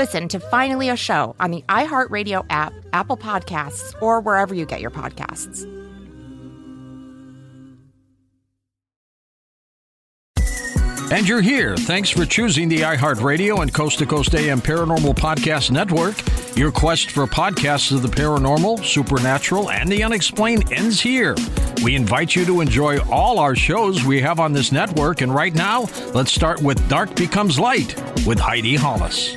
Listen to Finally a Show on the iHeartRadio app, Apple Podcasts, or wherever you get your podcasts. And you're here. Thanks for choosing the iHeartRadio and Coast to Coast AM Paranormal Podcast Network. Your quest for podcasts of the paranormal, supernatural, and the unexplained ends here. We invite you to enjoy all our shows we have on this network. And right now, let's start with Dark Becomes Light with Heidi Hollis.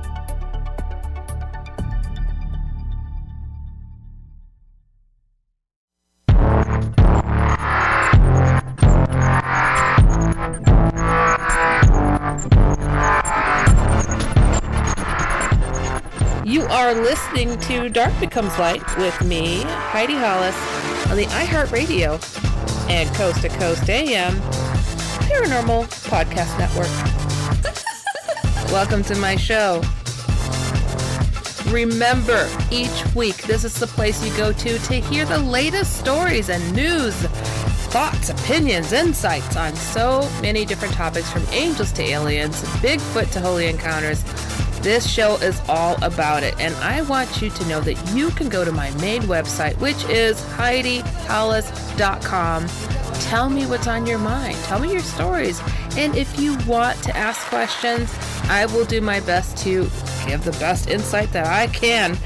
Listening to Dark Becomes Light with me, Heidi Hollis, on the iHeartRadio and Coast to Coast AM Paranormal Podcast Network. Welcome to my show. Remember, each week, this is the place you go to to hear the latest stories and news, thoughts, opinions, insights on so many different topics from angels to aliens, Bigfoot to holy encounters. This show is all about it, and I want you to know that you can go to my main website, which is HeidiHollis.com. Tell me what's on your mind. Tell me your stories. And if you want to ask questions, I will do my best to give the best insight that I can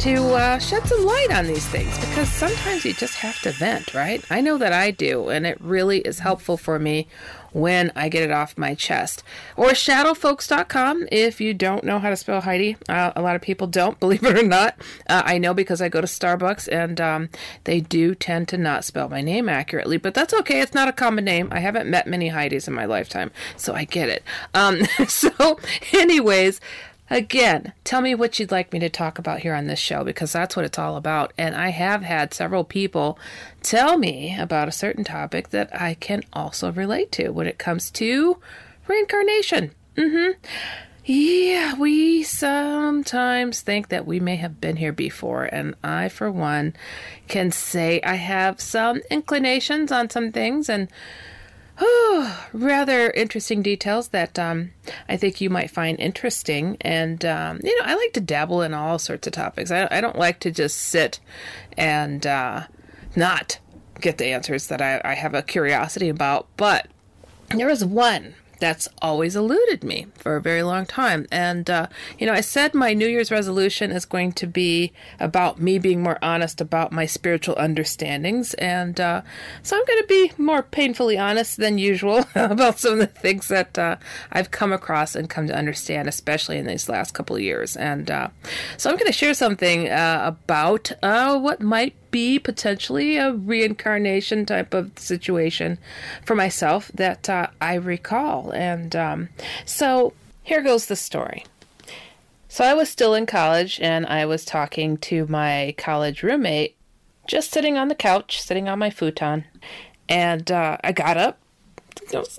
to uh, shed some light on these things because sometimes you just have to vent, right? I know that I do, and it really is helpful for me when I get it off my chest. Or shadowfolks.com if you don't know how to spell Heidi. Uh, a lot of people don't, believe it or not. Uh, I know because I go to Starbucks and um, they do tend to not spell my name accurately, but that's okay. It's not a common name. I haven't met many Heidis in my lifetime, so I get it. Um, so, anyways, Again, tell me what you'd like me to talk about here on this show because that's what it's all about. And I have had several people tell me about a certain topic that I can also relate to when it comes to reincarnation. Mm-hmm. Yeah, we sometimes think that we may have been here before, and I, for one, can say I have some inclinations on some things and rather interesting details that um, I think you might find interesting. And, um, you know, I like to dabble in all sorts of topics. I, I don't like to just sit and uh, not get the answers that I, I have a curiosity about. But there was one that's always eluded me for a very long time. And, uh, you know, I said my New Year's resolution is going to be about me being more honest about my spiritual understandings. And uh, so I'm going to be more painfully honest than usual about some of the things that uh, I've come across and come to understand, especially in these last couple of years. And uh, so I'm going to share something uh, about uh, what might be potentially a reincarnation type of situation for myself that uh, I recall. And um, so here goes the story. So I was still in college and I was talking to my college roommate, just sitting on the couch, sitting on my futon. And uh, I got up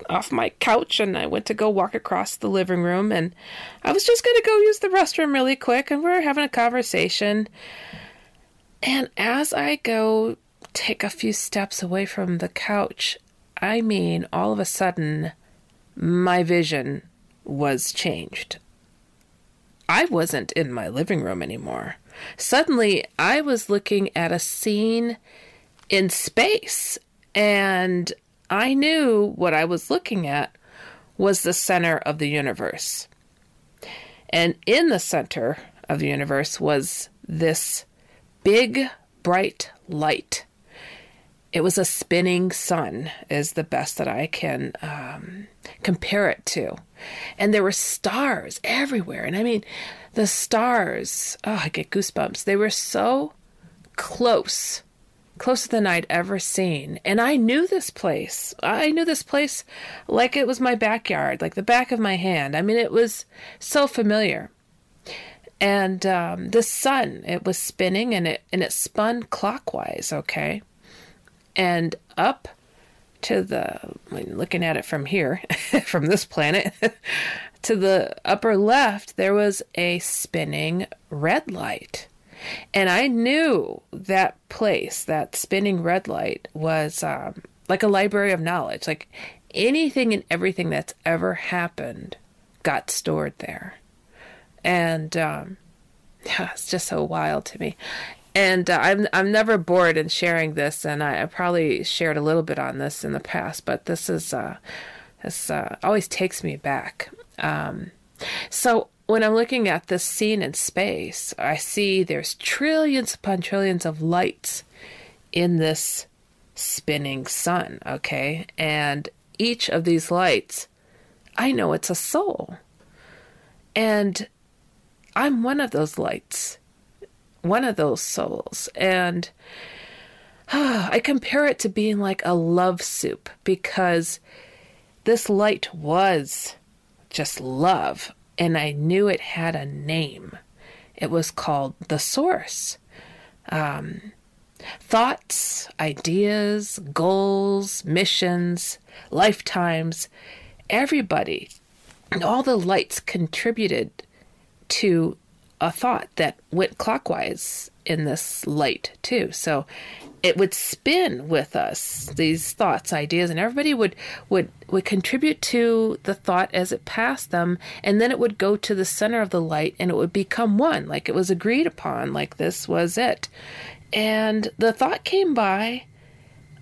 off my couch and I went to go walk across the living room and I was just going to go use the restroom really quick and we are having a conversation and as I go take a few steps away from the couch, I mean, all of a sudden, my vision was changed. I wasn't in my living room anymore. Suddenly, I was looking at a scene in space, and I knew what I was looking at was the center of the universe. And in the center of the universe was this big, bright light. It was a spinning sun, is the best that I can um, compare it to. And there were stars everywhere. And I mean, the stars, oh, I get goosebumps. They were so close, closer than I'd ever seen. And I knew this place. I knew this place like it was my backyard, like the back of my hand. I mean, it was so familiar. And um, the sun, it was spinning and it and it spun clockwise, okay? And up to the looking at it from here, from this planet, to the upper left, there was a spinning red light. And I knew that place, that spinning red light, was um, like a library of knowledge. Like anything and everything that's ever happened got stored there. And um, yeah, it's just so wild to me. And uh, I'm I'm never bored in sharing this, and I, I, probably shared a little bit on this in the past, but this is uh, this uh, always takes me back. Um, so when I'm looking at this scene in space, I see there's trillions upon trillions of lights in this spinning sun, okay? And each of these lights, I know it's a soul. And I'm one of those lights, one of those souls. And uh, I compare it to being like a love soup because this light was just love and I knew it had a name. It was called the Source. Um, thoughts, ideas, goals, missions, lifetimes, everybody, and all the lights contributed to a thought that went clockwise in this light, too. So it would spin with us these thoughts ideas and everybody would would would contribute to the thought as it passed them and then it would go to the center of the light and it would become one like it was agreed upon like this was it and the thought came by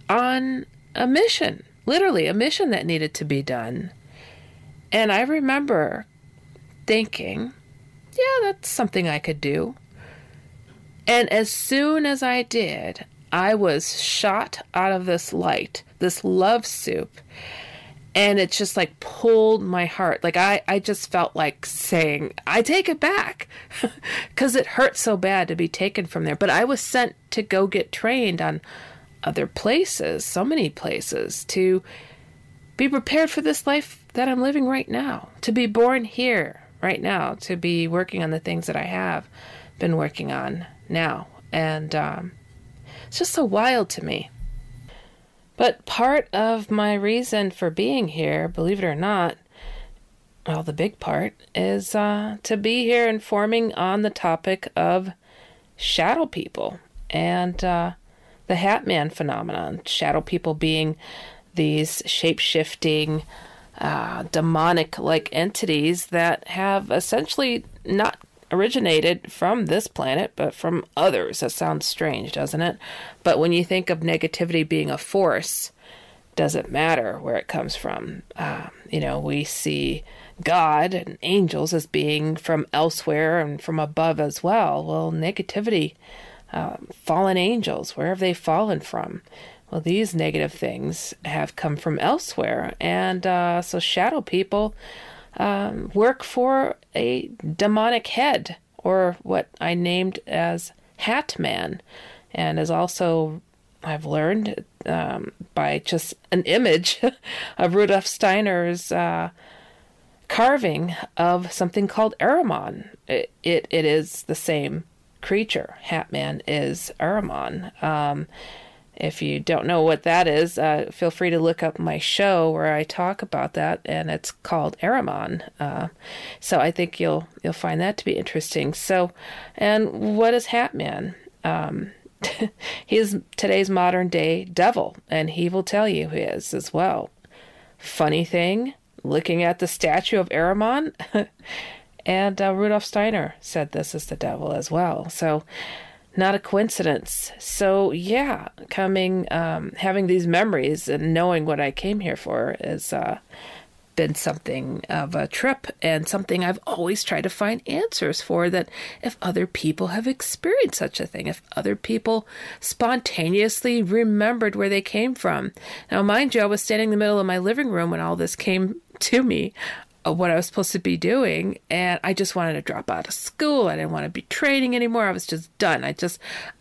on a mission literally a mission that needed to be done and i remember thinking yeah that's something i could do and as soon as I did, I was shot out of this light, this love soup. And it just like pulled my heart. Like I, I just felt like saying, I take it back. Because it hurt so bad to be taken from there. But I was sent to go get trained on other places, so many places, to be prepared for this life that I'm living right now, to be born here right now, to be working on the things that I have been working on now. And um, it's just so wild to me. But part of my reason for being here, believe it or not, well, the big part is uh, to be here informing on the topic of shadow people and uh, the Hat Man phenomenon. Shadow people being these shape shifting, uh, demonic like entities that have essentially not originated from this planet, but from others. That sounds strange, doesn't it? But when you think of negativity being a force, does it matter where it comes from? Uh, you know, we see God and angels as being from elsewhere and from above as well. Well, negativity, uh, fallen angels, where have they fallen from? Well, these negative things have come from elsewhere. And uh, so, shadow people um, work for a demonic head, or what I named as Hat Man, and is also, I've learned um, by just an image of Rudolf Steiner's uh, carving of something called Ahriman. It, it, it is the same creature. Hat Man is Ahriman. Um, if you don't know what that is, uh, feel free to look up my show where I talk about that, and it's called Ahriman. Uh, so I think you'll you'll find that to be interesting. So, and what is Hatman? Um, he is today's modern day devil, and he will tell you he is as well. Funny thing, looking at the statue of Ahriman, and uh, Rudolf Steiner said this is the devil as well. So not a coincidence. So yeah, coming, um, having these memories and knowing what I came here for has uh, been something of a trip and something I've always tried to find answers for that if other people have experienced such a thing, if other people spontaneously remembered where they came from. Now, mind you, I was standing in the middle of my living room when all this came to me. What I was supposed to be doing, and I just wanted to drop out of school. I didn't want to be training anymore. I was just done. I just,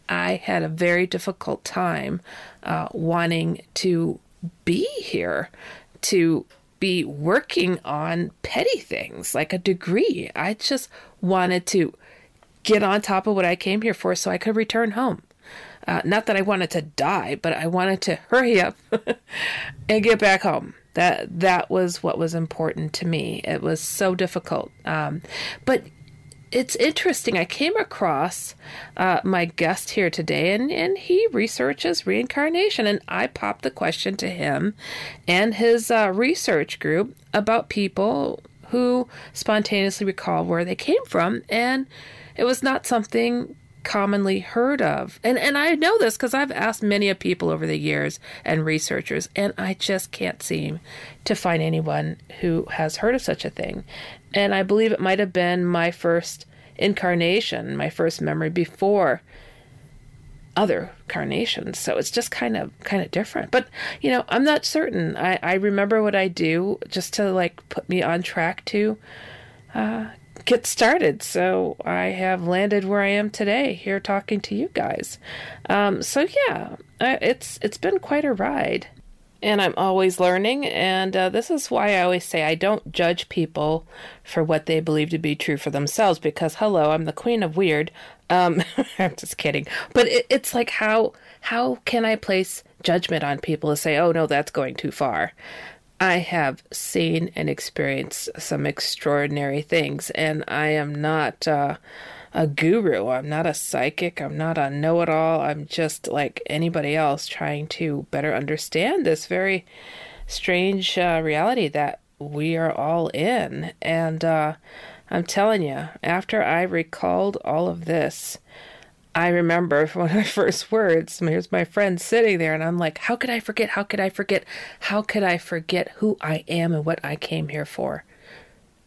I had a very difficult time uh, wanting to be here, to be working on petty things like a degree. I just wanted to get on top of what I came here for so I could return home. Uh, not that I wanted to die, but I wanted to hurry up and get back home. That that was what was important to me. It was so difficult, um, but it's interesting. I came across uh, my guest here today, and, and he researches reincarnation. And I popped the question to him and his uh, research group about people who spontaneously recall where they came from. And it was not something commonly heard of. And and I know this because I've asked many of people over the years and researchers, and I just can't seem to find anyone who has heard of such a thing and I believe it might have been my first incarnation, my first memory before other carnations. So it's just kind of kind of different. But you know, I'm not certain. I, I remember what I do just to like put me on track to uh, get started. So I have landed where I am today, here talking to you guys. Um, so yeah, it's it's been quite a ride and I'm always learning. And uh, this is why I always say I don't judge people for what they believe to be true for themselves because, hello, I'm the queen of weird. Um, I'm just kidding. But it, it's like, how, how can I place judgment on people to say, oh, no, that's going too far? I have seen and experienced some extraordinary things, and I am not. Uh, a guru. I'm not a psychic. I'm not a know it all. I'm just like anybody else trying to better understand this very strange uh, reality that we are all in. And uh, I'm telling you, after I recalled all of this, I remember one of my first words. Here's my friend sitting there, and I'm like, How could I forget? How could I forget? How could I forget who I am and what I came here for?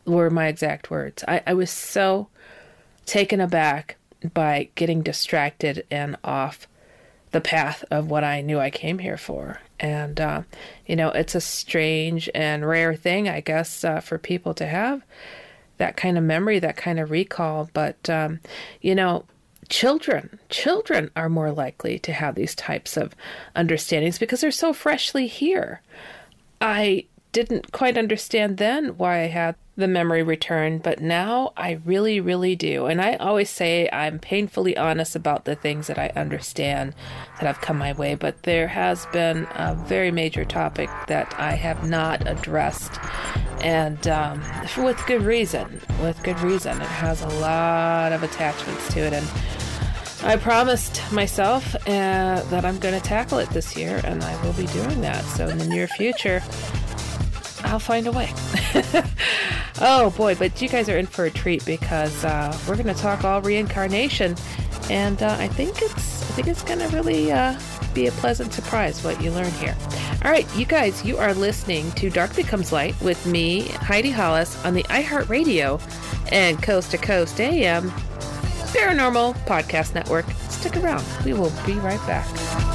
Were my exact words. I, I was so taken aback by getting distracted and off the path of what I knew I came here for. And, uh, you know, it's a strange and rare thing, I guess, uh, for people to have that kind of memory, that kind of recall. But, um, you know, children, children are more likely to have these types of understandings because they're so freshly here. I didn't quite understand then why I had the memory return, but now I really, really do. And I always say I'm painfully honest about the things that I understand that have come my way, but there has been a very major topic that I have not addressed, and um, with good reason. With good reason. It has a lot of attachments to it, and I promised myself uh, that I'm going to tackle it this year, and I will be doing that. So in the near future, I'll find a way. oh boy, but you guys are in for a treat because uh, we're going to talk all reincarnation, and uh, I think it's I think it's going to really uh, be a pleasant surprise what you learn here. All right, you guys, you are listening to Dark Becomes Light with me, Heidi Hollis, on the iHeartRadio and Coast to Coast AM Paranormal Podcast Network. Stick around; we will be right back.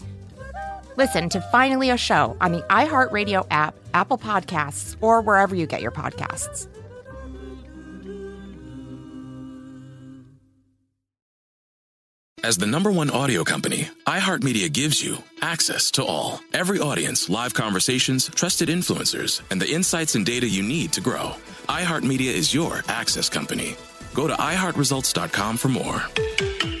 Listen to Finally a Show on the iHeartRadio app, Apple Podcasts, or wherever you get your podcasts. As the number one audio company, iHeartMedia gives you access to all. Every audience, live conversations, trusted influencers, and the insights and data you need to grow. iHeartMedia is your access company. Go to iHeartResults.com for more.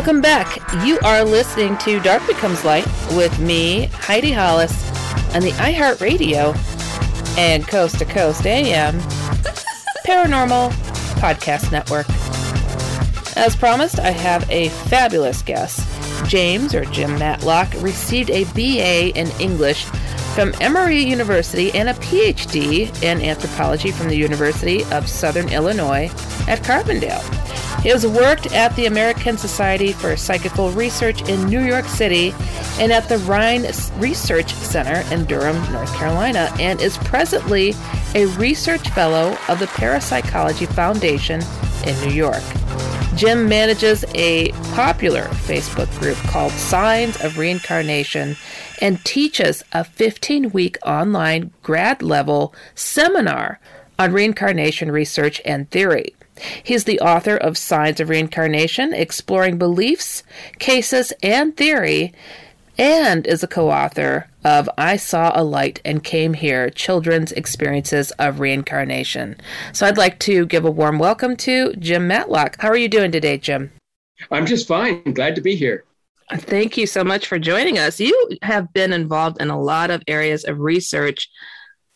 Welcome back. You are listening to Dark Becomes Light with me, Heidi Hollis, on the iHeartRadio and Coast to Coast AM Paranormal Podcast Network. As promised, I have a fabulous guest. James, or Jim Matlock, received a BA in English from Emory University and a PhD in anthropology from the University of Southern Illinois at Carbondale. He has worked at the American Society for Psychical Research in New York City and at the Rhine Research Center in Durham, North Carolina, and is presently a research fellow of the Parapsychology Foundation in New York. Jim manages a popular Facebook group called Signs of Reincarnation and teaches a 15 week online grad level seminar on reincarnation research and theory. He's the author of Signs of Reincarnation, Exploring Beliefs, Cases, and Theory, and is a co author of I Saw a Light and Came Here Children's Experiences of Reincarnation. So I'd like to give a warm welcome to Jim Matlock. How are you doing today, Jim? I'm just fine. Glad to be here. Thank you so much for joining us. You have been involved in a lot of areas of research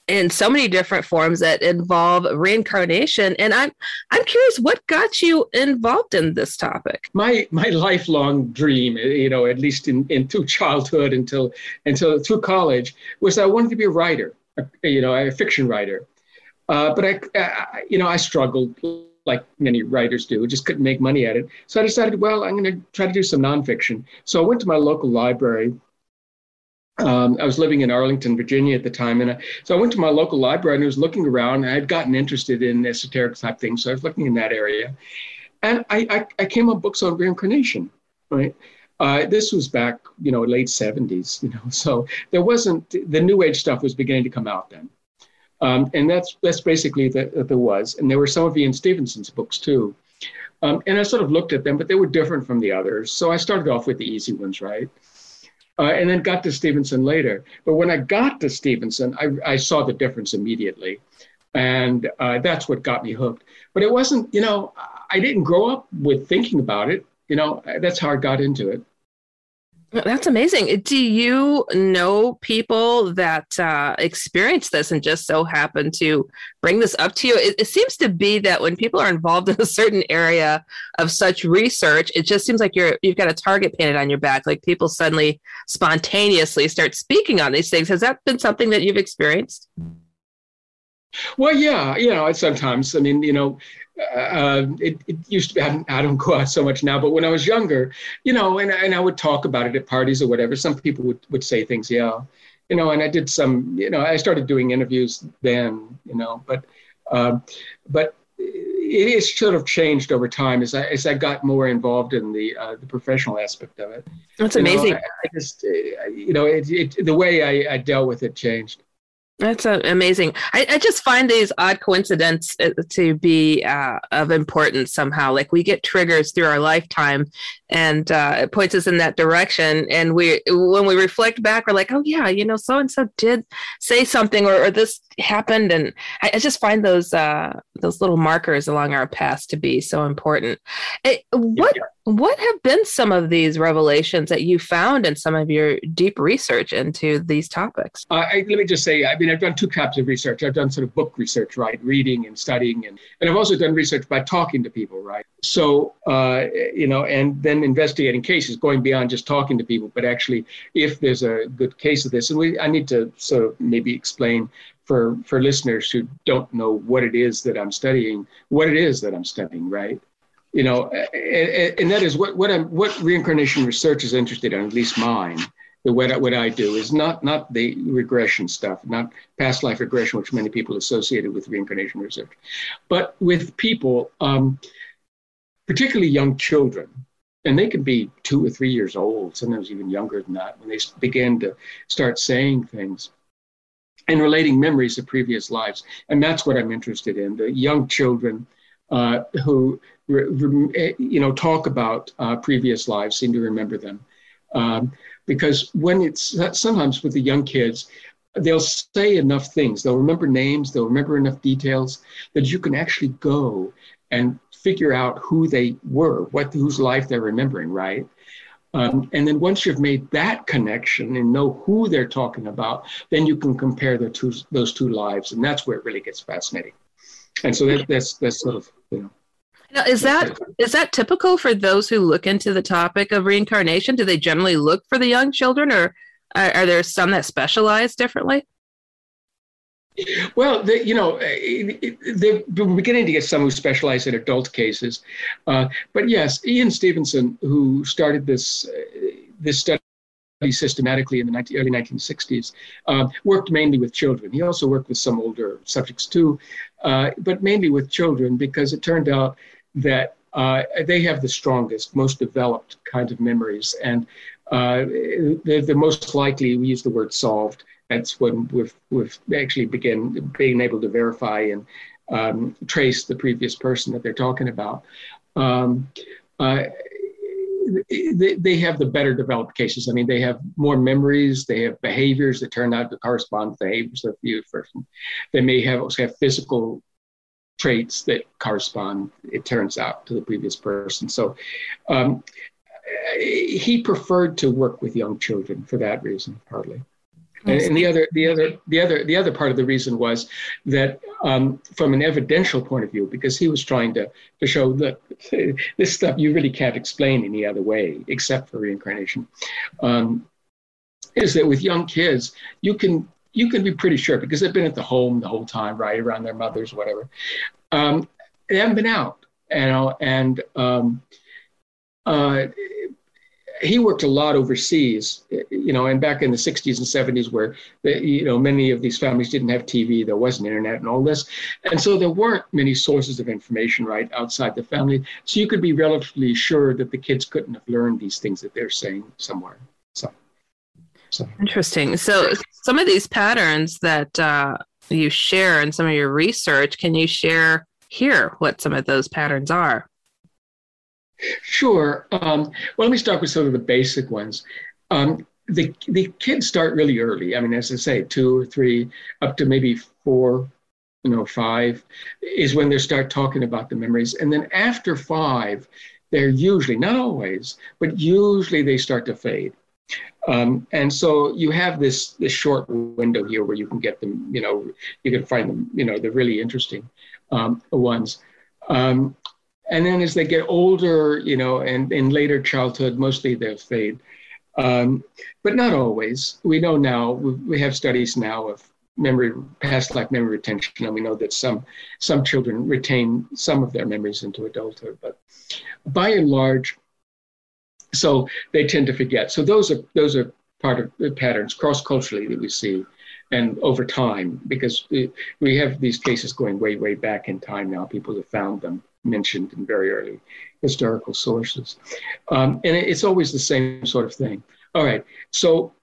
in so many different forms that involve reincarnation. And i'm i'm curious what got you involved in this topic? My my lifelong dream you know at least in, in through childhood until until through college was i wanted to be a writer you know a fiction writer. Uh, but I, I you know i struggled like many writers do just couldn't make money at it. So i decided well i'm going to try to do some nonfiction. So i went to my local library um, I was living in Arlington, Virginia at the time. And I, so I went to my local library and I was looking around. I had gotten interested in esoteric type things. So I was looking in that area. And I, I, I came on books on reincarnation, right? Uh, this was back, you know, late 70s, you know, so there wasn't, the new age stuff was beginning to come out then. Um, and that's, that's basically that there was. And there were some of Ian Stevenson's books too. Um, and I sort of looked at them, but they were different from the others. So I started off with the easy ones, right? Uh, and then got to Stevenson later. But when I got to Stevenson, I, I saw the difference immediately. And uh, that's what got me hooked. But it wasn't, you know, I didn't grow up with thinking about it. You know, that's how I got into it. That's amazing. Do you know people that uh, experience this and just so happen to bring this up to you? It, it, seems to be that when people are involved in a certain area of such research, it just seems like you're you've got a target painted on your back. Like people suddenly spontaneously start speaking on these things. Has that been something that you've experienced? Well, yeah, you know, sometimes. I mean, you know, uh, it, it, used to be, I, I, don't go out so much now, but when I was younger, you know, and, and I would talk about it at parties or whatever, some people would, would say things, yeah, you know, and I did some, you know, I started doing interviews then, you know, but, uh, but it has sort of changed over time as I, as I got more involved in the, uh, the professional aspect of it. That's you amazing. Know, I, I, just, uh, you know, it, it, the way I, I dealt with it changed. That's amazing. I, I, just find these odd coincidences uh, to be uh, of importance somehow. Like we get triggers through our lifetime, and uh, it points us in that direction. And we, when we reflect back, we're like, "Oh yeah, you know, so and so did say something, or, or this happened." And I, I just find those uh, those little markers along our path to be so important. It, what yeah what have been some of these revelations that you found in some of your deep research into these topics? Uh, I, let me just say, I mean, I've done two types of research. I've done sort of book research, right, reading and studying, and, and I've also done research by talking to people, right. So, uh, you know, and then investigating cases, going beyond just talking to people, but actually, if there's a good case of this, and we, I need to sort of maybe explain for for listeners who don't know what it is that I'm studying, what it is that I'm studying, right you know, and, and that is what what I'm what reincarnation research is interested in, at least mine. The what what I do is not not the regression stuff, not past life regression, which many people associated with reincarnation research, but with people, um, particularly young children, and they can be two or three years old, sometimes even younger than that, when they begin to start saying things and relating memories of previous lives, and that's what I'm interested in. The young children uh, who Eh, you know, talk about uh, previous lives, seem to remember them. Um, because when it's sometimes with the young kids, they'll say enough things, they'll remember names, they'll remember enough details that you can actually go and figure out who they were, what whose life they're remembering, right? Um, and then once you've made that connection and know who they're talking about, then you can compare the two, those two lives, and that's where it really gets fascinating. And so that, that's that's sort of you know now, is that is that typical for those who look into the topic of reincarnation? Do they generally look for the young children, or are, are there some that specialize differently? Well, the, you know, they're beginning to get some who specialize in adult cases, uh, but yes, Ian Stevenson, who started this uh, this study systematically in the 19, early 1960s, uh, worked mainly with children. He also worked with some older subjects too, uh, but mainly with children because it turned out that uh, they have the strongest, most developed kind of memories. And uh, they're the most likely, we use the word solved. That's when we've, we've actually begin being able to verify and um, trace the previous person that they're talking about. Um, uh, they, they have the better developed cases. I mean, they have more memories. They have behaviors that turn out to correspond with behaviors of the person. They may have also have physical traits that correspond, it turns out, to the previous person. So um, he preferred to work with young children for that reason, partly. And, and, the other, the other, the other, the other part of the reason was that, um, from an evidential point of view, because he was trying to to show that this stuff you really can't explain any other way except for reincarnation, um, is that with young kids you can you can be pretty sure because they've been at the home the whole time, right around their mothers, whatever. Um, they haven't been out, you know, and um, uh, he worked a lot overseas, you know, and back in the 60s and 70s, where you know many of these families didn't have TV, there wasn't internet and all this, and so there weren't many sources of information right outside the family. So you could be relatively sure that the kids couldn't have learned these things that they're saying somewhere. So. So. Interesting. So some of these patterns that uh, you share in some of your research, can you share here what some of those patterns are? Sure. Um, well, let me start with some of the basic ones. Um, the the kids start really early. I mean, as I say, two or three, up to maybe four, you know, five, is when they start talking about the memories. And then after five, they're usually not always, but usually they start to fade Um, and so you have this this short window here where you can get them, you know, you can find them, you know, the really interesting um, ones. Um, and then as they get older, you know, and in later childhood, mostly they'll fade. Um, but not always. We know now, we have studies now of memory, past life memory retention, and we know that some, some children retain some of their memories into adulthood. But by and large, so they tend to forget. So those are those are part of the patterns cross culturally that we see, and over time because we have these cases going way way back in time now. People have found them mentioned in very early historical sources, um, and it's always the same sort of thing. All right, so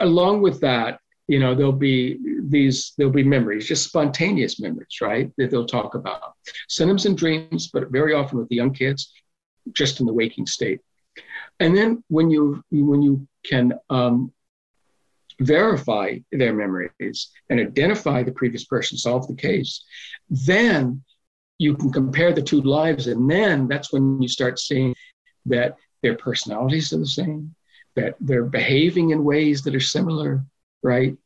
along with that, you know there'll be these there'll be memories just spontaneous memories right that they'll talk about sometimes in dreams but very often with the young kids just in the waking state. And then when you when you can um, verify their memories and identify the previous person, solve the case, then you can compare the two lives, and then that's when you start seeing that their personalities are the same, that they're behaving in ways that are similar, right?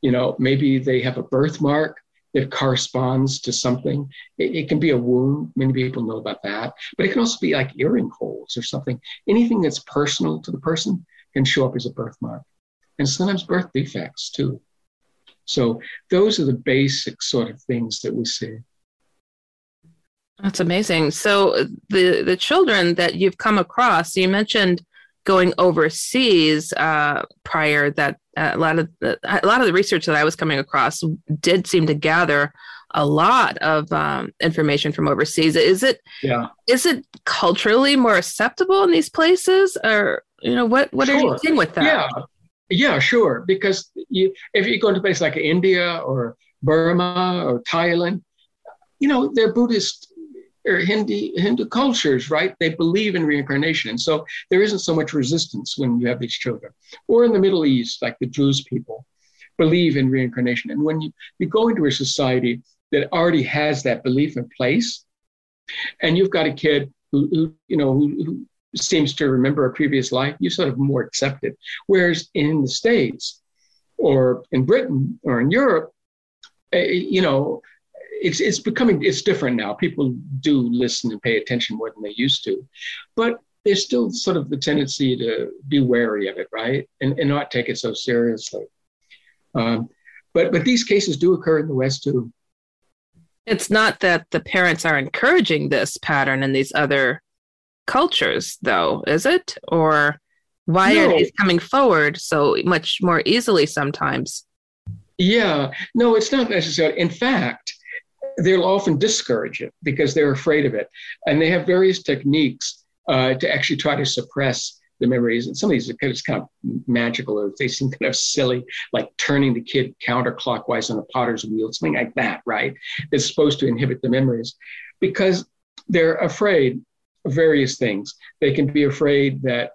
You know, maybe they have a birthmark that corresponds to something. It, it, can be a wound. Many people know about that, but it can also be like earring holes or something. Anything that's personal to the person can show up as a birthmark, and sometimes birth defects too. So those are the basic sort of things that we see. That's amazing. So the the children that you've come across, you mentioned going overseas uh, prior that uh, a lot of the, a lot of the research that I was coming across did seem to gather a lot of um, information from overseas. Is it yeah. is it culturally more acceptable in these places, or you know what what sure. are you seeing with that? Yeah, yeah, sure. Because you, if you go to places like India or Burma or Thailand, you know they're Buddhist or Hindu, Hindu cultures, right? They believe in reincarnation. And so there isn't so much resistance when you have these children. Or in the Middle East, like the Druze people believe in reincarnation. And when you, you go into a society that already has that belief in place, and you've got a kid who, who you know, who, who seems to remember a previous life, you sort of more accept it. Whereas in the States or in Britain or in Europe, eh, you know, it's it's becoming it's different now. People do listen and pay attention more than they used to, but there's still sort of the tendency to be wary of it, right, and and not take it so seriously. Um, but but these cases do occur in the West too. It's not that the parents are encouraging this pattern in these other cultures, though, is it? Or why no. are these coming forward so much more easily sometimes? Yeah, no, it's not necessarily. In fact, they'll often discourage it because they're afraid of it. And they have various techniques uh, to actually try to suppress the memories. And some of these are kind of, kind of magical or they seem kind of silly, like turning the kid counterclockwise on a potter's wheel, something like that, right? It's supposed to inhibit the memories because they're afraid of various things. They can be afraid that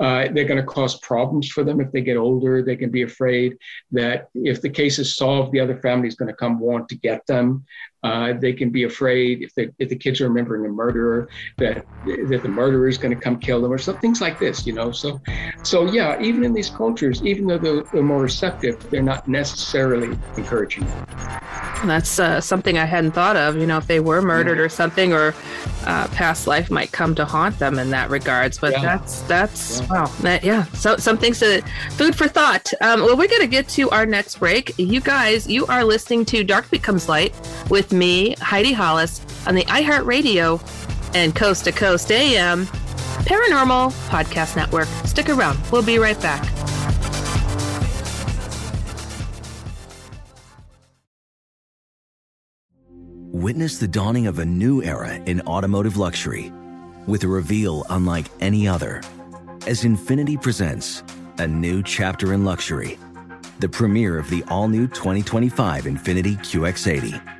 uh, they're going to cause problems for them if they get older. They can be afraid that if the case is solved, the other family is going to come want to get them. Uh, they can be afraid if, they, if the kids are remembering a murderer that that the murderer is going to come kill them or some things like this. You know, so so yeah, even in these cultures, even though they're, they're more receptive, they're not necessarily encouraging. That's uh, something I hadn't thought of. You know, if they were murdered yeah. or something, or uh, past life might come to haunt them in that regards. But yeah. that's that's yeah. wow, that, yeah. So some things to food for thought. Um, well, we're gonna get to our next break. You guys, you are listening to Dark Becomes Light with me, Heidi Hollis, on the iHeartRadio and Coast to Coast AM Paranormal Podcast Network. Stick around. We'll be right back. Witness the dawning of a new era in automotive luxury with a reveal unlike any other as Infiniti presents a new chapter in luxury, the premiere of the all new 2025 Infiniti QX80.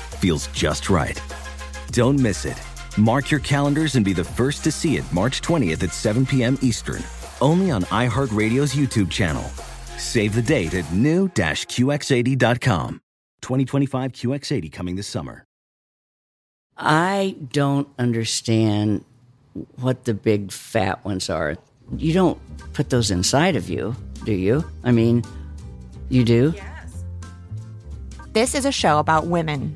feels just right. Don't miss it. Mark your calendars and be the first to see it March 20th at 7 p.m. Eastern, only on iHeartRadio's YouTube channel. Save the date at new-QX80.com. 2025 QX80 coming this summer. I don't understand what the big fat ones are. You don't put those inside of you, do you? I mean, you do? Yes. This is a show about women.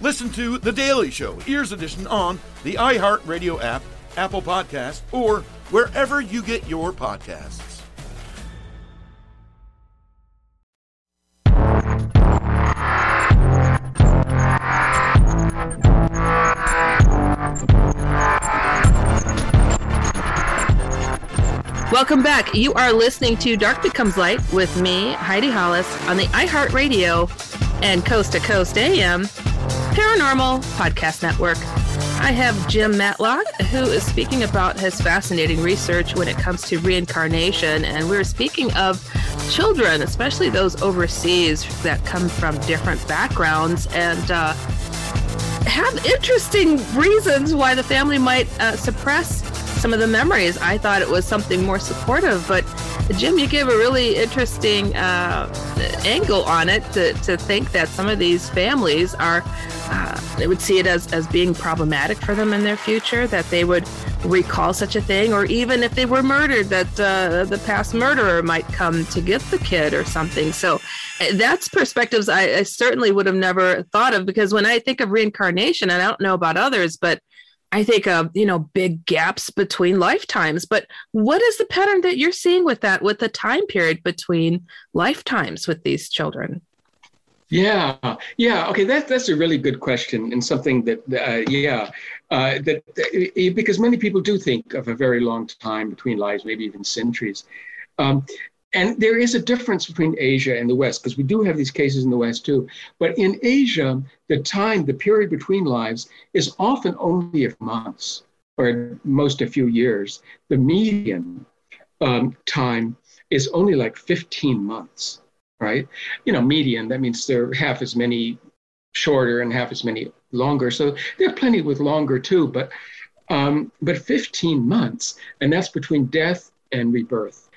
Listen to The Daily Show, Ears Edition, on the iHeartRadio app, Apple Podcast, or wherever you get your podcasts. Welcome back. You are listening to Dark Becomes Light with me, Heidi Hollis, on the iHeartRadio and Coast to Coast AM Paranormal Podcast Network. I have Jim Matlock, who is speaking about his fascinating research when it comes to reincarnation. And we're speaking of children, especially those overseas that come from different backgrounds and uh, have interesting reasons why the family might uh, suppress some of the memories. I thought it was something more supportive, but Jim, you gave a really interesting uh, angle on it to, to think that some of these families are, uh, they would see it as, as being problematic for them in their future, that they would recall such a thing, or even if they were murdered, that uh, the past murderer might come to get the kid or something. So uh, that's perspectives I, I certainly would have never thought of because when I think of reincarnation, and I don't know about others, but I think of you know big gaps between lifetimes. But what is the pattern that you're seeing with that, with the time period between lifetimes with these children? Yeah, yeah. Okay, that, that's a really good question and something that, uh, yeah, uh, that uh, because many people do think of a very long time between lives, maybe even centuries. Um, and there is a difference between Asia and the West because we do have these cases in the West too. But in Asia, the time, the period between lives is often only a months or at most a few years. The median um, time is only like 15 months, right? You know, median, that means there are half as many shorter and half as many longer. So there are plenty with longer too, but um, but 15 months, and that's between death and rebirth.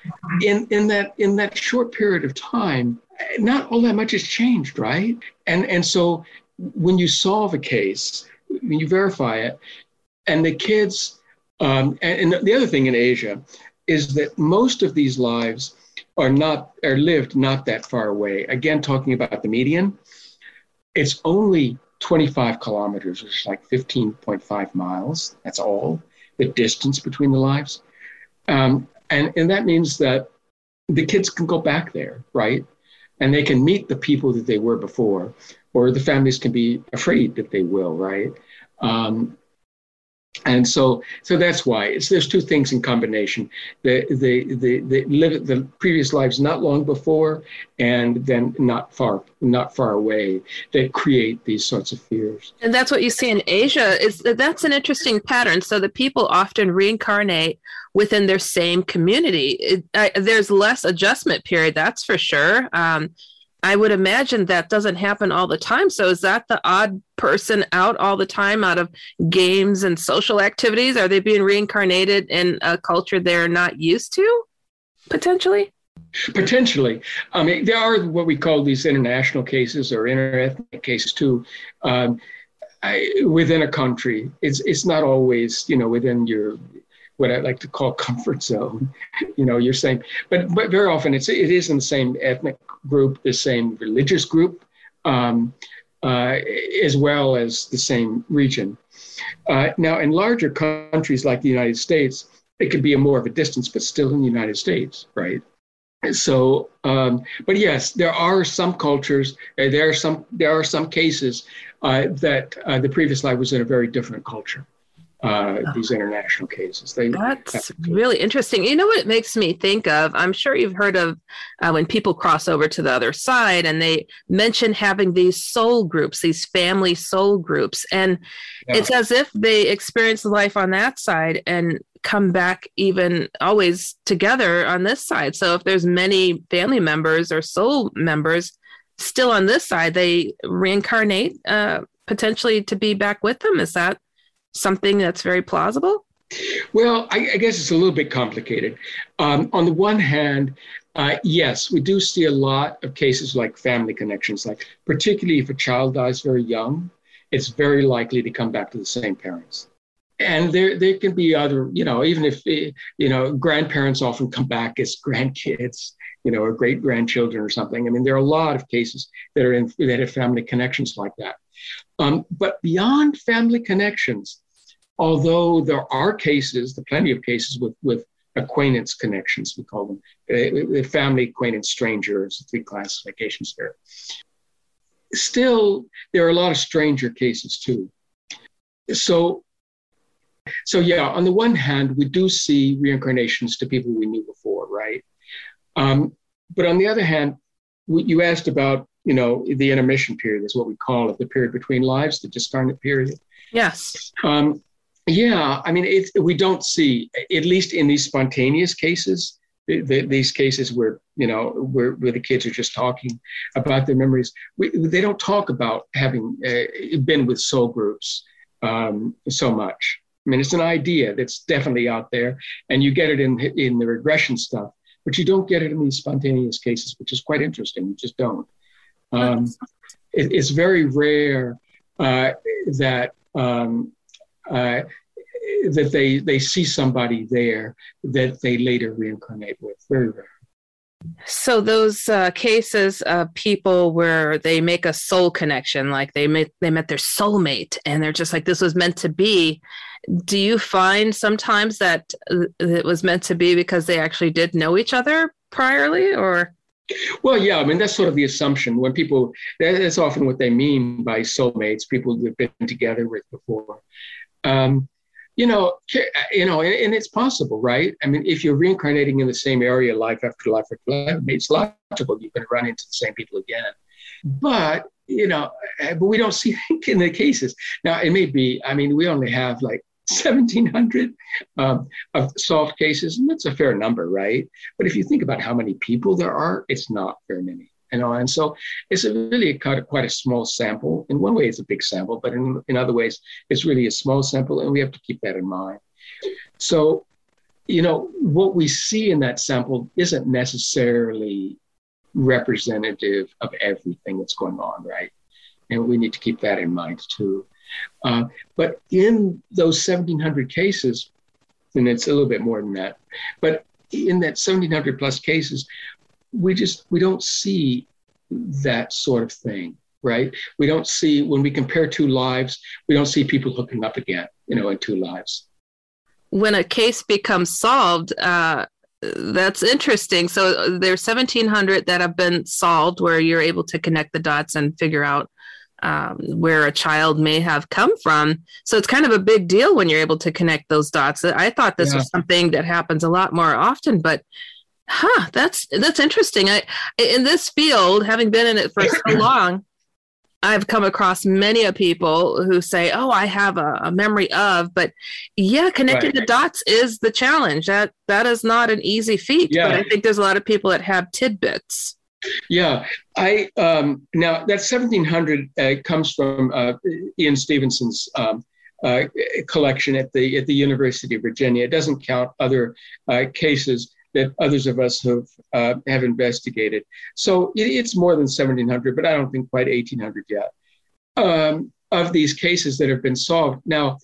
In in that in that short period of time not all that much has changed right? And and so when you solve a case when you verify it and the kids um, and, and the other thing in asia is that most of these lives are not are lived not that far away. Again talking about the median it's only 25 kilometers which is like 15.5 miles. That's all the distance between the lives. Um, and and that means that the kids can go back there right? And they can meet the people that they were before or the families can be afraid that they will right? Um, and so so that's why. It's there's two things in combination. The the the the live the previous lives not long before and then not far not far away that create these sorts of fears. And that's what you see in asia. Is that's an interesting pattern. So the people often reincarnate within their same community. It, there's less adjustment period that's for sure. Um, I would imagine that doesn't happen all the time. So is that the odd person out all the time out of games and social activities? Are they being reincarnated in a culture they're not used to potentially? Potentially. I mean, there are what we call these international cases or interethnic cases too. Um, I, within a country, it's it's not always you know within your what I like to call comfort zone. You know, you're saying, but but very often it's it is in the same ethnic group, the same religious group, um, uh, as well as the same region. Uh, now, in larger countries like the United States, it could be a more of a distance, but still in the United States, right? So, um, but yes, there are some cultures. Uh, there are some. There are some cases uh, that uh, the previous life was in a very different culture uh, these international cases. They, That's really interesting. You know what it makes me think of? I'm sure you've heard of uh, when people cross over to the other side and they mention having these soul groups, these family soul groups. And yeah. it's as if they experience life on that side and come back even always together on this side. So if there's many family members or soul members still on this side, they reincarnate uh, potentially to be back with them. Is that something that's very plausible? Well, I, I guess it's a little bit complicated. Um, on the one hand, uh, yes, we do see a lot of cases like family connections, like particularly if a child dies very young, it's very likely to come back to the same parents. And there, there can be other, you know, even if, you know, grandparents often come back as grandkids, you know, or great grandchildren or something. I mean, there are a lot of cases that are in, that have family connections like that. Um, but beyond family connections, although there are cases, the plenty of cases with, with acquaintance connections, we call them uh, family, acquaintance, strangers, three classifications there. Still, there are a lot of stranger cases too. So, so yeah, on the one hand, we do see reincarnations to people we knew before, right? Um, but on the other hand, we, you asked about you know, the intermission period is what we call it, the period between lives, the discarnate period. Yes. Um, yeah, I mean, we don't see, at least in these spontaneous cases, the, the, these cases where you know where, where the kids are just talking about their memories, we, they don't talk about having uh, been with soul groups um, so much. I mean, it's an idea that's definitely out there, and you get it in in the regression stuff, but you don't get it in these spontaneous cases, which is quite interesting. You just don't. Um, it, it's very rare uh, that um, uh, that they they see somebody there that they later reincarnate with. Very rare. So those uh, cases of people where they make a soul connection, like they met they met their soulmate, and they're just like this was meant to be. Do you find sometimes that uh, it was meant to be because they actually did know each other priorly, or? Well, yeah, I mean that's sort of the assumption when people. That's often what they mean by soulmates, people they've been together with before. Um, you know, you know, and, and, it's possible, right? I mean, if you're reincarnating in the same area, life after life after life, it's logical you're going to run into the same people again. But you know, eh, but we don't see in the cases now. It may be. I mean, we only have like 1,700 um, of solved cases, and that's a fair number, right? But if you think about how many people there are, it's not very many. Know, and so it's a really quite a small sample. In one way, it's a big sample, but in, in other ways, it's really a small sample, and we have to keep that in mind. So, you know, what we see in that sample isn't necessarily representative of everything that's going on, right? And we need to keep that in mind too. Uh, but in those 1,700 cases, and it's a little bit more than that, but in that 1,700 plus cases, we just we don't see that sort of thing, right? We don't see when we compare two lives, we don't see people hooking up again, you know, in two lives. When a case becomes solved, uh, that's interesting. So there's 1,700 that have been solved where you're able to connect the dots and figure out um, where a child may have come from. So it's kind of a big deal when you're able to connect those dots. I thought this yeah. was something that happens a lot more often, but huh, that's that's interesting. I in this field, having been in it for so long, I've come across many of people who say, "Oh, I have a, a memory of," but yeah, connecting right. the dots is the challenge. That that is not an easy feat. Yeah. But I think there's a lot of people that have tidbits. Yeah, I um, now that 1700 uh, comes from uh, Ian Stevenson's um, uh, collection at the at the University of Virginia. It doesn't count other uh, cases that others of us have uh, have investigated. So it, it's more than 1700, but I don't think quite 1800 yet um, of these cases that have been solved. Now,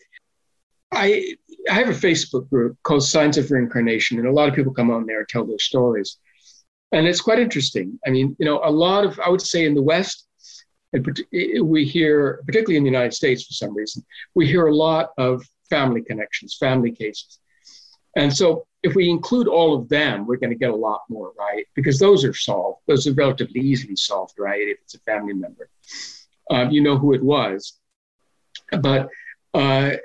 I I have a Facebook group called Signs of Reincarnation, and a lot of people come on there and tell their stories, and it's quite interesting. I mean, you know, a lot of I would say in the West. And we hear, particularly in the United States, for some reason, we hear a lot of family connections, family cases. And so if we include all of them, we're going to get a lot more, right? Because those are solved. Those are relatively easily solved, right? If it's a family member, um, you know who it was. But uh,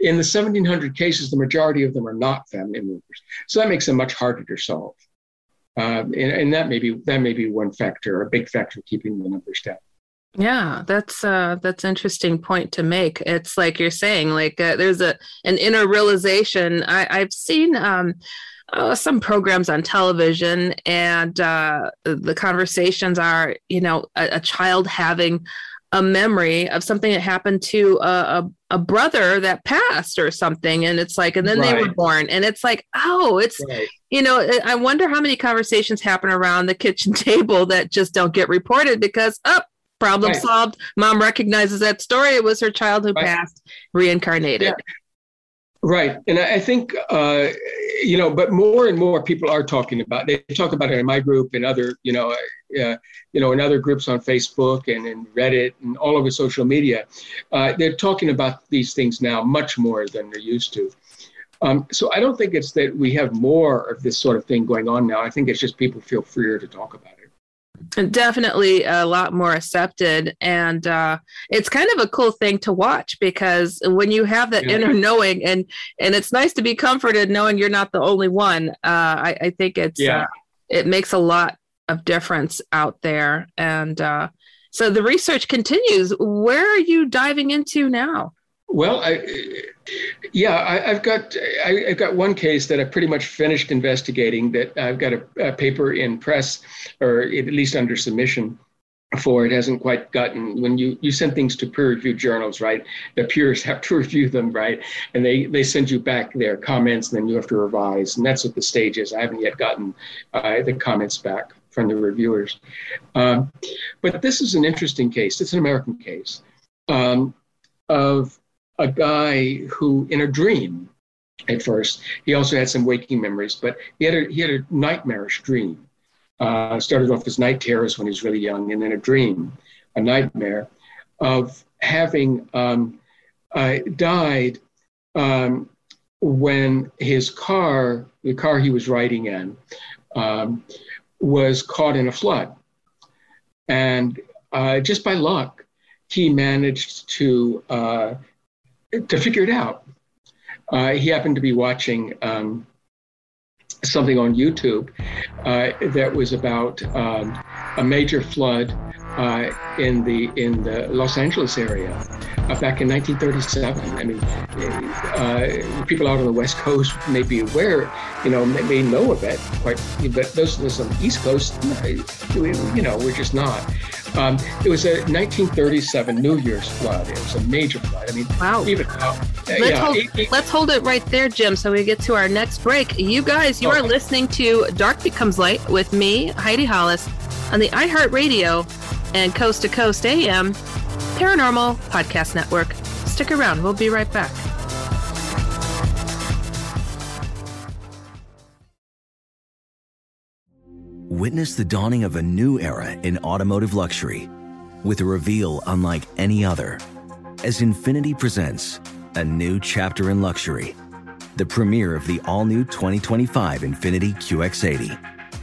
in the 1700 cases, the majority of them are not family members. So that makes them much harder to solve. Um, and, and that may be that may be one factor, a big factor keeping the numbers down. Yeah, that's uh that's interesting point to make. It's like you're saying, like uh, there's a an inner realization. I, I've seen um uh, some programs on television, and uh, the conversations are, you know, a, a, child having a memory of something that happened to a, a, a, brother that passed or something, and it's like, and then right. they were born, and it's like, oh, it's, right. you know, I wonder how many conversations happen around the kitchen table that just don't get reported because, oh, problem right. solved. Mom recognizes that story. It was her child who right. passed, reincarnated. Yeah. Right. And I think, uh, you know, but more and more people are talking about, they talk about it in my group and other, you know, uh, you know, in other groups on Facebook and in Reddit and all over social media. Uh, they're talking about these things now much more than they're used to. Um, so I don't think it's that we have more of this sort of thing going on now. I think it's just people feel freer to talk about it definitely a lot more accepted and uh, it's kind of a cool thing to watch because when you have that yeah. inner knowing and and it's nice to be comforted knowing you're not the only one uh, I, I, think it's yeah. Uh, it makes a lot of difference out there and uh, so the research continues where are you diving into now well, I, yeah, I, have got I, have got one case that I pretty much finished investigating. That I've got a, a, paper in press, or at least under submission for. It hasn't quite gotten when you you send things to peer-reviewed journals, right? The peers have to review them, right? And they they send you back their comments, and then you have to revise. And that's what the stage is. I haven't yet gotten uh, the comments back from the reviewers. Um, but this is an interesting case. It's an American case um, of a guy who, in a dream, at first, he also had some waking memories, but he had a, he had a nightmarish dream. Uh, started off as night terrors when he was really young, and then a dream, a nightmare of having um, uh, died um, when his car, the car he was riding in, um, was caught in a flood. And uh, just by luck, he managed to uh, to figure it out. Uh, he happened to be watching um, something on YouTube uh, that was about um, a major flood uh, in the in the Los Angeles area uh, back in 1937. I mean, uh, people out on the West Coast may be aware, you know, may, may know of it, quite, but those, those on the East Coast, you know, we're just not. Um, it was a 1937 New Year's flood. It was a major flood. I mean, wow. Even uh, let's, yeah, hold, it, it, let's hold it right there, Jim, so we get to our next break. You guys, you okay. are listening to Dark Becomes Light with me, Heidi Hollis, on the iHeartRadio and Coast to Coast AM Paranormal Podcast Network. Stick around, we'll be right back. Witness the dawning of a new era in automotive luxury with a reveal unlike any other as Infiniti presents a new chapter in luxury, the premiere of the all new 2025 Infiniti QX80.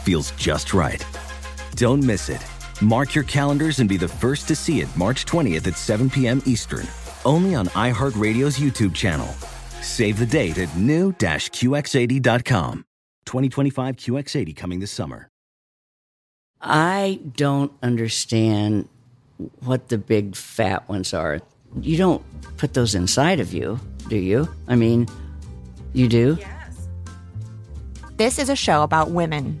feels just right. Don't miss it. Mark your calendars and be the first to see it March 20th at 7 p.m. Eastern, only on iHeartRadio's YouTube channel. Save the date at new-QX80.com. 2025 QX80 coming this summer. I don't understand what the big fat ones are. You don't put those inside of you, do you? I mean, you do? Yes. This is a show about women.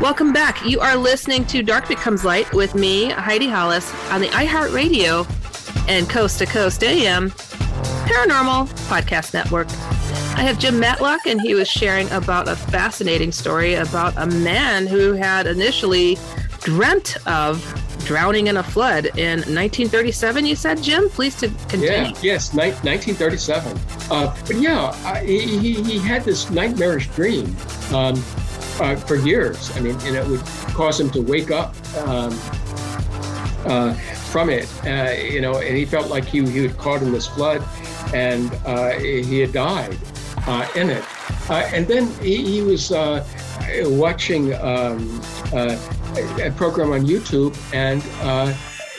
Welcome back. You are listening to Dark Becomes Light with me, Heidi Hollis, on the iHeartRadio and Coast to Coast AM Paranormal Podcast Network. I have Jim Matlock, and he was sharing about a fascinating story about a man who had initially dreamt of drowning in a flood in 1937. You said, Jim? Please to continue. Yeah, yes, ni- 1937. Uh, but yeah, I, he, he had this nightmarish dream um, uh, for years. I mean, and it would cause him to wake up um, uh, from it, uh, you know, and he felt like he, he was caught in this flood and uh, he had died in it. and then he, he was watching um, a program on YouTube, and uh,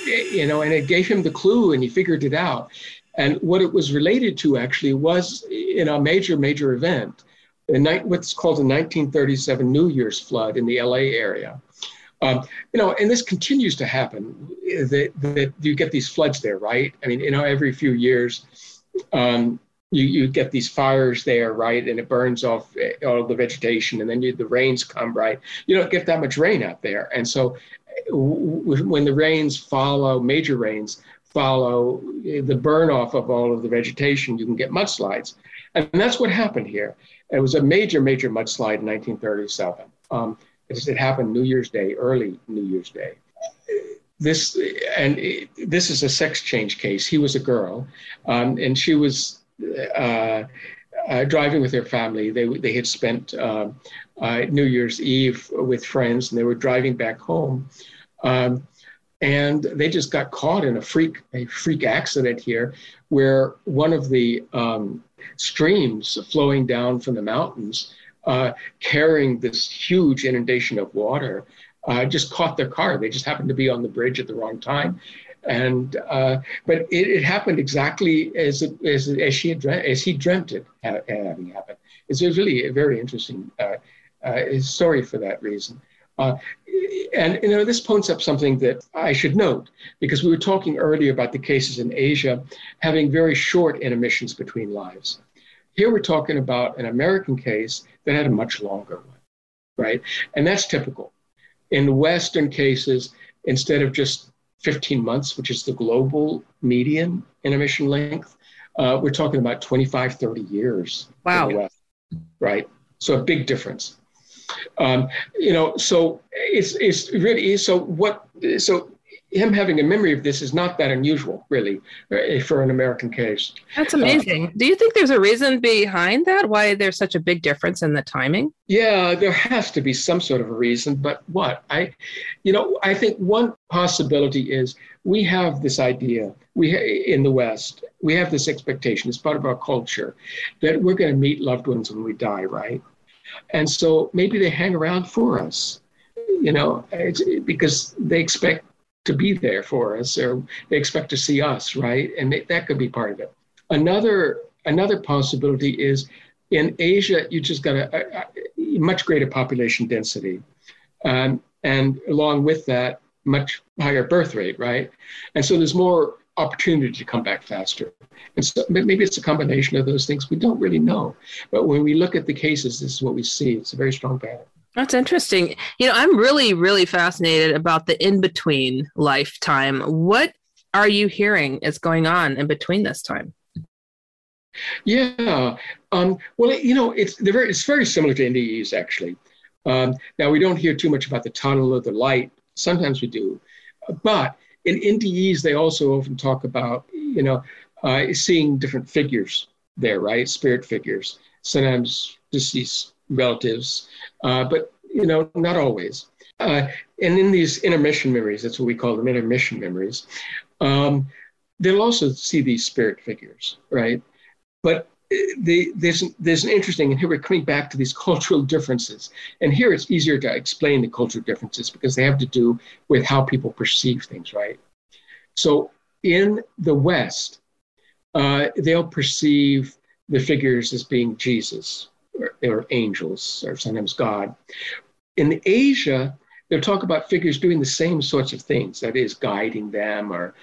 you know, and it gave him the clue, and he figured it out. And what it was related to actually was, in a major, major event, night, what's called the 1937 New Year's flood in the LA area. Um, you know, and this continues to happen. That, that you get these floods there, right? I mean, you know, every few years, um, you, you get these fires there, right? And it burns off all the vegetation, and then you, the rains come, right? You don't get that much rain out there. And so w- when the rains follow, major rains follow the burn off of all of the vegetation, you can get mudslides. And that's what happened here. It was a major, major mudslide in 1937. Um, it, happened New Year's Day, early New Year's Day this and this is a sex change case. He was a girl, um, and she was uh, uh, driving with their family. They they had spent uh, uh, New Year's Eve with friends, and they were driving back home. Um, and they just got caught in a freak a freak accident here, where one of the um, streams flowing down from the mountains, uh, carrying this huge inundation of water, uh, just caught their car. They just happened to be on the bridge at the wrong time, and uh, but it, it, happened exactly as it, as, as she dreamt, as he dreamt it having happened. It's really a very interesting uh, uh, story for that reason. Uh, and you know this points up something that I should note because we were talking earlier about the cases in Asia having very short intermissions between lives. Here we're talking about an American case that had a much longer one, right? And that's typical. In Western cases, instead of just 15 months, which is the global median intermission length, uh, we're talking about 25, 30 years. Wow. West, right? So a big difference. Um, you know, so it's it's really so what so him having a memory of this is not that unusual, really, for an American case. That's amazing. Uh, Do you think there's a reason behind that? Why there's such a big difference in the timing? Yeah, there has to be some sort of a reason, but what? I, you know, I think one possibility is we have this idea we in the West we have this expectation. It's part of our culture that we're going to meet loved ones when we die, right? And so maybe they hang around for us, you know, because they expect to be there for us or they expect to see us, right? And they, that could be part of it. Another another possibility is in Asia, you just got a, a, much greater population density. Um, and along with that, much higher birth rate, right? And so there's more opportunity to come back faster. And so maybe it's a combination of those things. We don't really know. But when we look at the cases, this is what we see. It's a very strong pattern. That's interesting. You know, I'm really, really fascinated about the in between lifetime. What are you hearing is going on in between this time? Yeah. Um, well, you know, it's very, it's very similar to NDEs, actually. Um, now, we don't hear too much about the tunnel or the light. Sometimes we do. But in NDEs, they also often talk about, you know, uh, seeing different figures there, right? Spirit figures, sometimes deceased relatives, uh, but, you know, not always. Uh, and in these intermission memories, that's what we call them, intermission memories, um, they'll also see these spirit figures, right? But the, there's, there's an interesting, and here we're coming back to these cultural differences. And here it's easier to explain the cultural differences because they have to do with how people perceive things, right? So in the West, uh, they'll perceive the figures as being Jesus or, or angels or sometimes God. In Asia, they'll talk about figures doing the same sorts of things, that is, guiding them or,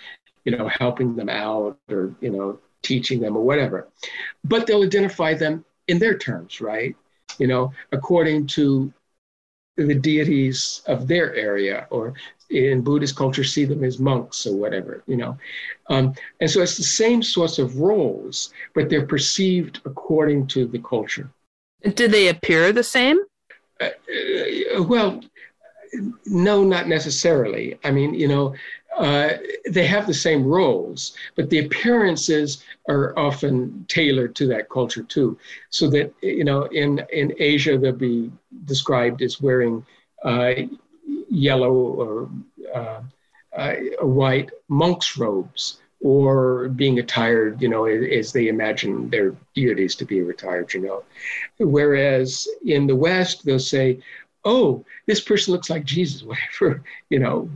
you know, helping them out or, you know, teaching them or whatever. But they'll identify them in their terms, right? You know, according to the deities of their area, or in Buddhist culture, see them as monks or whatever, you know. Um, and so it's the same sorts of roles, but they're perceived according to the culture. Do they appear the same? Uh, uh, well, no, not necessarily. I mean, you know, uh, they have the same roles, but the appearances are often tailored to that culture too. So that you know, in in Asia, they'll be described as wearing uh, yellow or uh, uh white monk's robes, or being attired, you know, as they imagine their deities to be retired. You know, whereas in the West, they'll say, "Oh, this person looks like Jesus," whatever, you know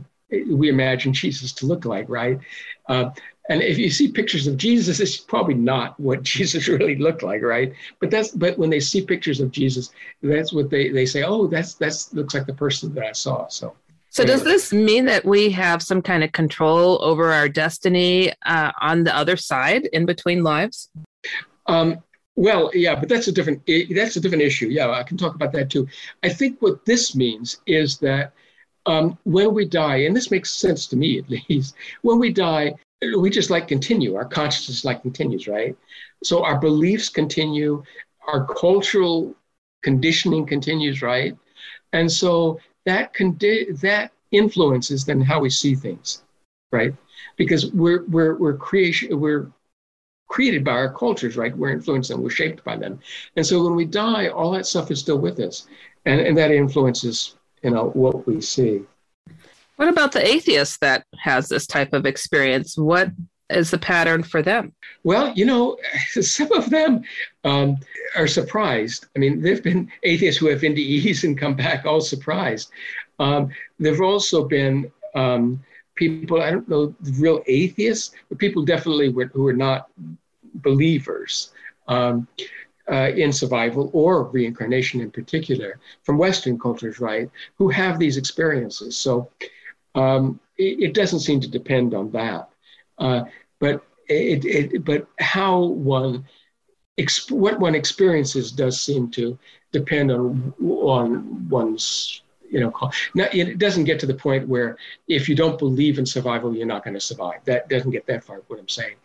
we imagine Jesus to look like, right? Uh, and if you see pictures of Jesus, it's probably not what Jesus really looked like, right? But that's but when they see pictures of Jesus, that's what they they say. Oh, that's that's looks like the person that I saw. So. So does this mean that we have some kind of control over our destiny uh, on the other side, in between lives? Um, well, yeah, but that's a different that's a different issue. Yeah, I can talk about that too. I think what this means is that um, when we die, and this makes sense to me at least, when we die, we just like continue. Our consciousness like continues, right? So our beliefs continue, our cultural conditioning continues, right? And so that condi- that influences then how we see things, right? Because we're we're we're creation we're created by our cultures, right? We're influenced and we're shaped by them. And so when we die, all that stuff is still with us. And, and that influences, you know, what we see. What about the atheist that has this type of experience? What is the pattern for them? Well, you know, some of them um, are surprised. I mean, there have been atheists who have NDEs and come back all surprised. Um, there have also been um, people, I don't know, real atheists, but people definitely were, who are not believers um, uh, in survival or reincarnation in particular, from Western cultures, right, who have these experiences. So um, it, it, doesn't seem to depend on that. Uh, but it, it, but how one exp- what one experiences does seem to depend on on one's you know call. Now, it doesn't get to the point where if you don't believe in survival, you're not going to survive. That doesn't get that far. What I'm saying,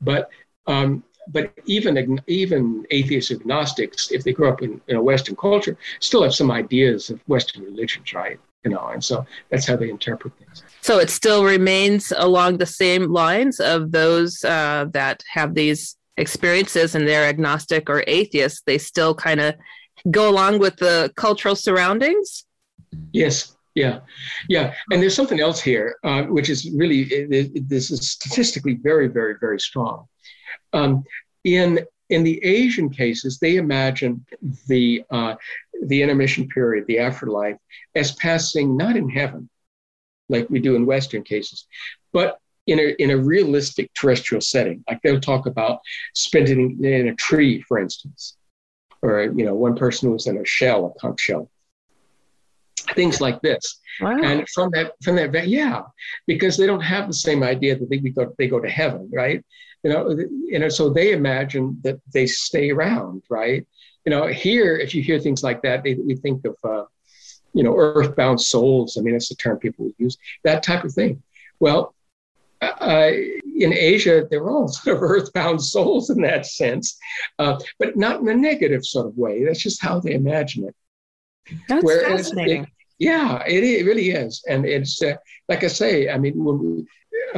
but um, but even even atheist agnostics, if they grew up in, in a Western culture, still have some ideas of Western religions, right? You know, and so that's how they interpret things. So it still remains along the same lines of those uh, that have these experiences and they're agnostic or atheist. They still kind of go along with the cultural surroundings. Yes, yeah, yeah. And there's something else here, uh, which is really this is statistically very, very, very strong. Um, in in the Asian cases, they imagine the uh, the intermission period, the afterlife, as passing not in heaven, like we do in Western cases, but in a, in a realistic terrestrial setting. Like they'll talk about spending in a tree, for instance, or you know, one person was in a shell, a conch shell, things like this. Wow. And from that, from that, yeah, because they don't have the same idea that they go they go to heaven, right? You know, you know, so they imagine that they stay around, right? You know, here, if you hear things like that, they, we think of, uh, you know, earthbound souls. I mean, that's the term people use. That type of thing. Well, uh, in Asia, they're all sort of earthbound souls in that sense, uh, but not in a negative sort of way. That's just how they imagine it. That's Whereas fascinating. It, yeah, it, it really is, and it's uh, like I say. I mean, when we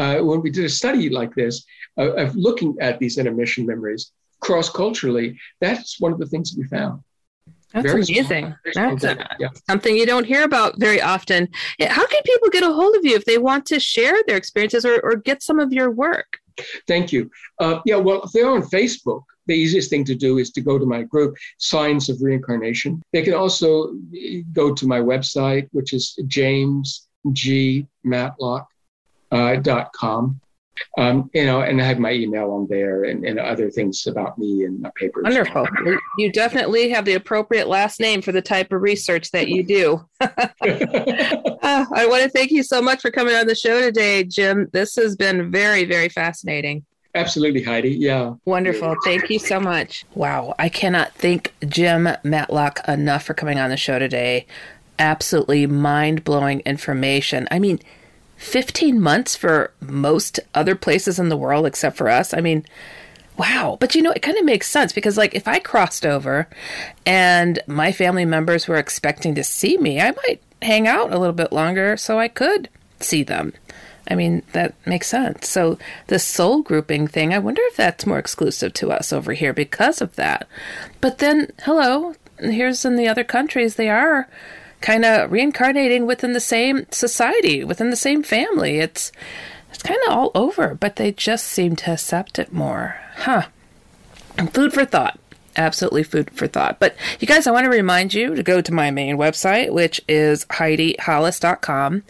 uh, when we did a study like this uh, of looking at these intermission memories cross culturally, that's one of the things we found. That's very amazing. That's a, yeah. something you don't hear about very often. How can people get a hold of you if they want to share their experiences or, or get some of your work? Thank you. Uh, yeah, well, if they're on Facebook, the easiest thing to do is to go to my group, Signs of Reincarnation. They can also go to my website, which is jamesgmatlock.com. Um, you know, and I have my email on there and, and other things about me and my papers. Wonderful. You definitely have the appropriate last name for the type of research that you do. uh, I want to thank you so much for coming on the show today, Jim. This has been very, very fascinating. Absolutely, Heidi. Yeah. Wonderful. Thank you so much. Wow. I cannot thank Jim Matlock enough for coming on the show today. Absolutely mind blowing information. I mean, 15 months for most other places in the world except for us. I mean, wow. But you know, it kind of makes sense because, like, if I crossed over and my family members were expecting to see me, I might hang out a little bit longer so I could see them. I mean, that makes sense. So, the soul grouping thing, I wonder if that's more exclusive to us over here because of that. But then, hello, here's in the other countries, they are kind of reincarnating within the same society, within the same family. It's it's kind of all over, but they just seem to accept it more. Huh. Food for thought. Absolutely food for thought. But you guys, I want to remind you to go to my main website, which is HeidiHollis.com,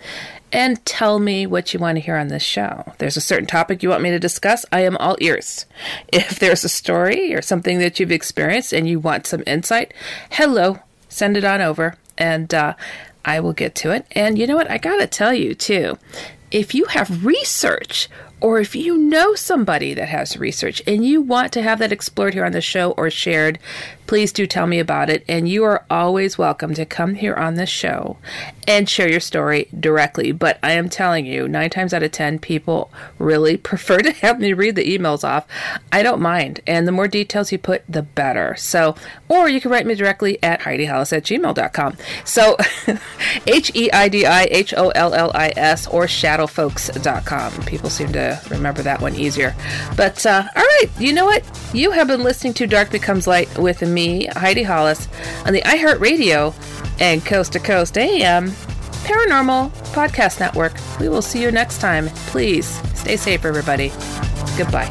and tell me what you want to hear on this show. There's a certain topic you want me to discuss, I am all ears. If there's a story or something that you've experienced and you want some insight, hello, send it on over and uh, I will get to it. And you know what? I got to tell you, too, if you have research or if you know somebody that has research and you want to have that explored here on the show or shared, please do tell me about it. And you are always welcome to come here on this show and share your story directly. But I am telling you, nine times out of 10, people really prefer to have me read the emails off. I don't mind. And the more details you put, the better. So, or you can write me directly at HeidiHollis at gmail.com. So, H E I D I H O L L I S or shadowfolks.com. People seem to remember that one easier. But, uh, all right, you know what? You have been listening to Dark Becomes Light with me, Heidi Hollis, on the iHeartRadio and Coast to Coast AM Paranormal Podcast Network. We will see you next time. Please stay safe, everybody. Goodbye.